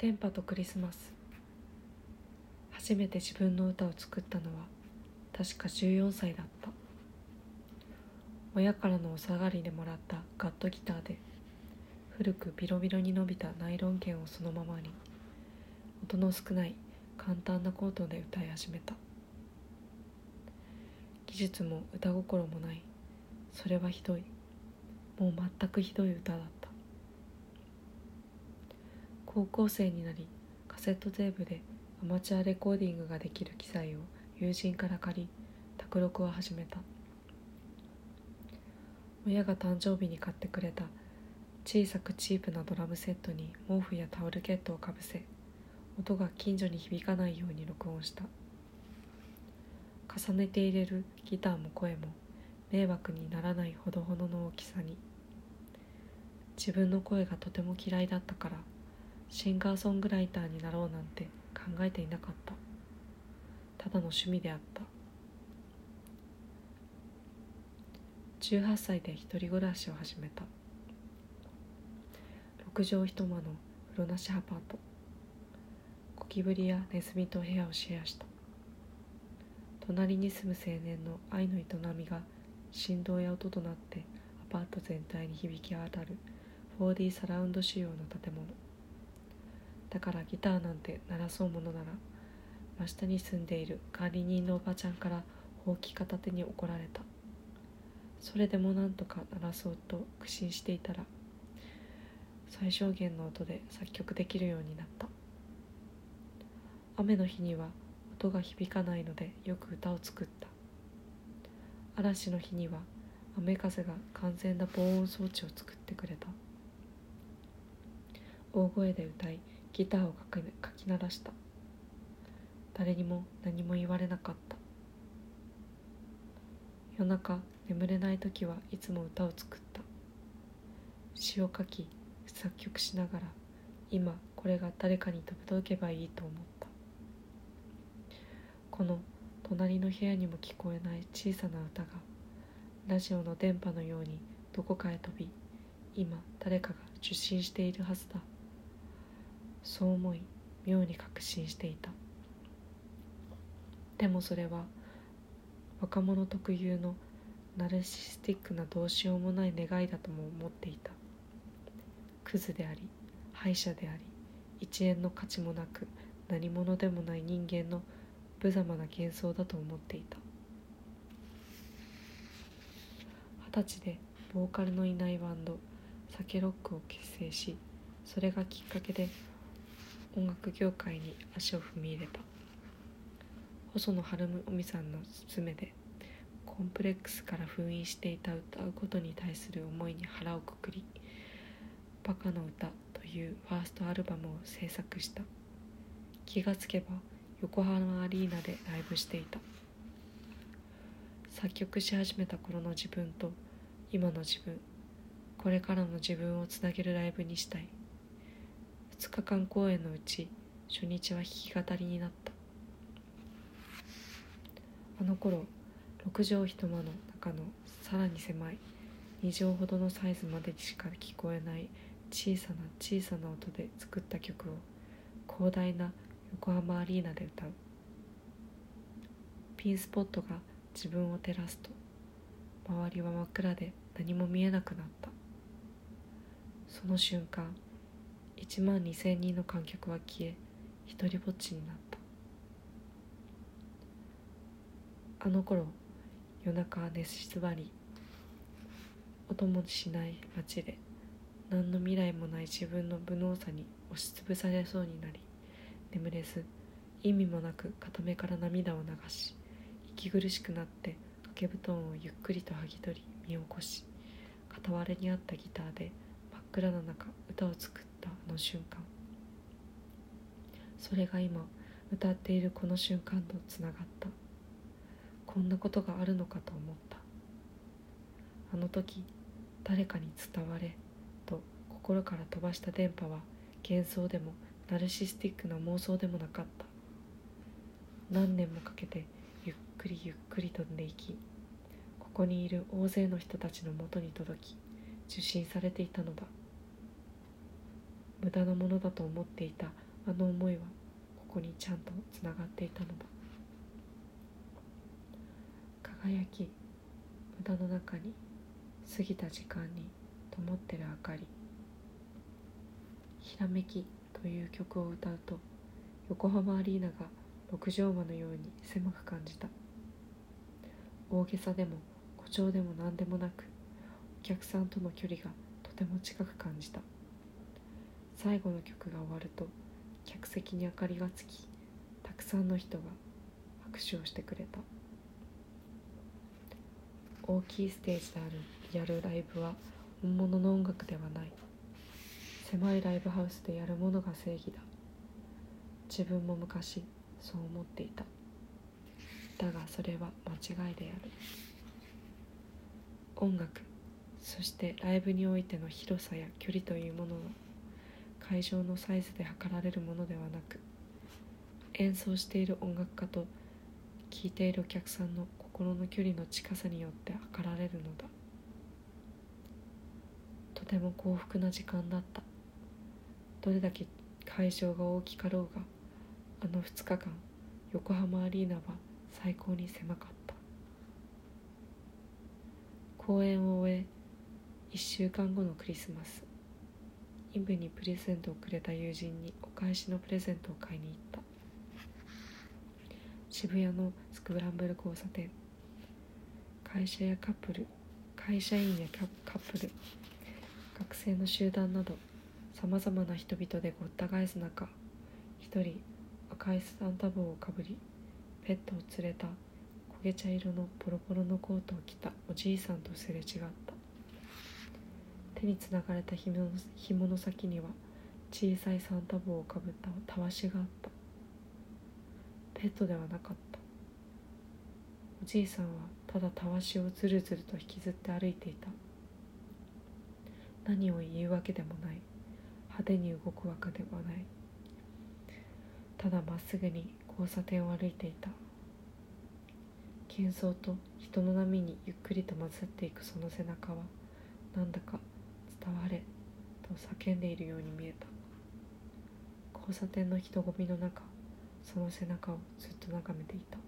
電波とクリスマス。初めて自分の歌を作ったのは確か14歳だった。親からのお下がりでもらったガットギターで古くビロビロに伸びたナイロン弦をそのままに音の少ない簡単なコードで歌い始めた。技術も歌心もない。それはひどい。もう全くひどい歌だった。高校生になりカセットテープでアマチュアレコーディングができる機材を友人から借り卓録を始めた。親が誕生日に買ってくれた小さくチープなドラムセットに毛布やタオルケットをかぶせ音が近所に響かないように録音した。重ねて入れるギターも声も迷惑にならないほどほどの大きさに。自分の声がとても嫌いだったからシンガーソングライターになろうなんて考えていなかった。ただの趣味であった。18歳で一人暮らしを始めた。6畳一間の風呂なしアパート。ゴキブリやネズミと部屋をシェアした。隣に住む青年の愛の営みが振動や音となってアパート全体に響き渡る。4D サラウンド仕様の建物。だからギターなんて鳴らそうものなら真下に住んでいる管理人のおばちゃんからほうき片手に怒られた。それでもなんとか鳴らそうと苦心していたら最小限の音で作曲できるようになった。雨の日には音が響かないのでよく歌を作った。嵐の日には雨風が完全な防音装置を作ってくれた。大声で歌いギターをかき鳴らした。誰にも何も言われなかった。夜中眠れない時はいつも歌を作った。詩を書き作曲しながら今これが誰かに届けばいいと思った。この隣の部屋にも聞こえない小さな歌がラジオの電波のようにどこかへ飛び今誰かが受信しているはずだ。そう思い妙に確信していた。でもそれは若者特有のナルシスティックなどうしようもない願いだとも思っていた。クズであり敗者であり一円の価値もなく何者でもない人間の無様な幻想だと思っていた。二十歳でボーカルのいないバンドサケロックを結成しそれがきっかけで音楽業界に足を踏み入れた。細野晴臣さんの勧めでコンプレックスから封印していた歌うことに対する思いに腹をくくり「バカの歌」というファーストアルバムを制作した。気がつけば横浜アリーナでライブしていた。作曲し始めた頃の自分と今の自分これからの自分をつなげるライブにしたい。2日間公演のうち初日は弾き語りになった。あの頃6畳一間の中のさらに狭い2畳ほどのサイズまでしか聞こえない小さな小さな音で作った曲を広大な横浜アリーナで歌う。ピンスポットが自分を照らすと周りは真っ暗で何も見えなくなった。その瞬間1万2,000人の観客は消え一りぼっちになった。あの頃夜中寝静まり音もしない街で何の未来もない自分の無能さに押しつぶされそうになり眠れず意味もなく片目から涙を流し息苦しくなって掛け布団をゆっくりと剥ぎ取り身を起こし傍らにあったギターで真っ暗な中歌を作った。あの瞬間。それが今歌っているこの瞬間とつながった。こんなことがあるのかと思った。あの時誰かに伝われと心から飛ばした電波は幻想でもナルシスティックな妄想でもなかった。何年もかけてゆっくりゆっくり飛んでいきここにいる大勢の人たちのもとに届き受信されていたのだ。無駄なものだと思っていた。あの思いはここにちゃんとつながっていたのだ。輝き無駄の中に過ぎた時間に灯ってる明かり「ひらめき」という曲を歌うと横浜アリーナが六畳間のように狭く感じた。大げさでも誇張でも何でもなくお客さんとの距離がとても近く感じた。最後の曲が終わると客席に明かりがつきたくさんの人が拍手をしてくれた。大きいステージであるやるライブは本物の音楽ではない。狭いライブハウスでやるものが正義だ。自分も昔そう思っていた。だがそれは間違いである。音楽そしてライブにおいての広さや距離というものは会場のサイズで測られるものではなく演奏している音楽家と聴いているお客さんの心の距離の近さによって測られるのだ。とても幸福な時間だった。どれだけ会場が大きかろうがあの2日間横浜アリーナは最高に狭かった。公演を終え1週間後のクリスマス。イブにプレゼントをくれた友人にお返しのプレゼントを買いに行った。渋谷のスクランブル交差点。会社やカップル会社員やカップル学生の集団などさまざまな人々でごった返す中一人赤いサンタ帽をかぶりペットを連れた焦げ茶色のポロポロのコートを着たおじいさんとすれ違った。手につながれた紐の紐の先には小さいサンタ帽をかぶったたわしがあった。ペットではなかった。おじいさんはただたわしをずるずると引きずって歩いていた。何を言うわけでもない。派手に動くわけではない。ただまっすぐに交差点を歩いていた。喧騒と人の波にゆっくりと混ざっていくその背中はなんだか伝われと叫んでいるように見えた。交差点の人混みの中その背中をずっと眺めていた。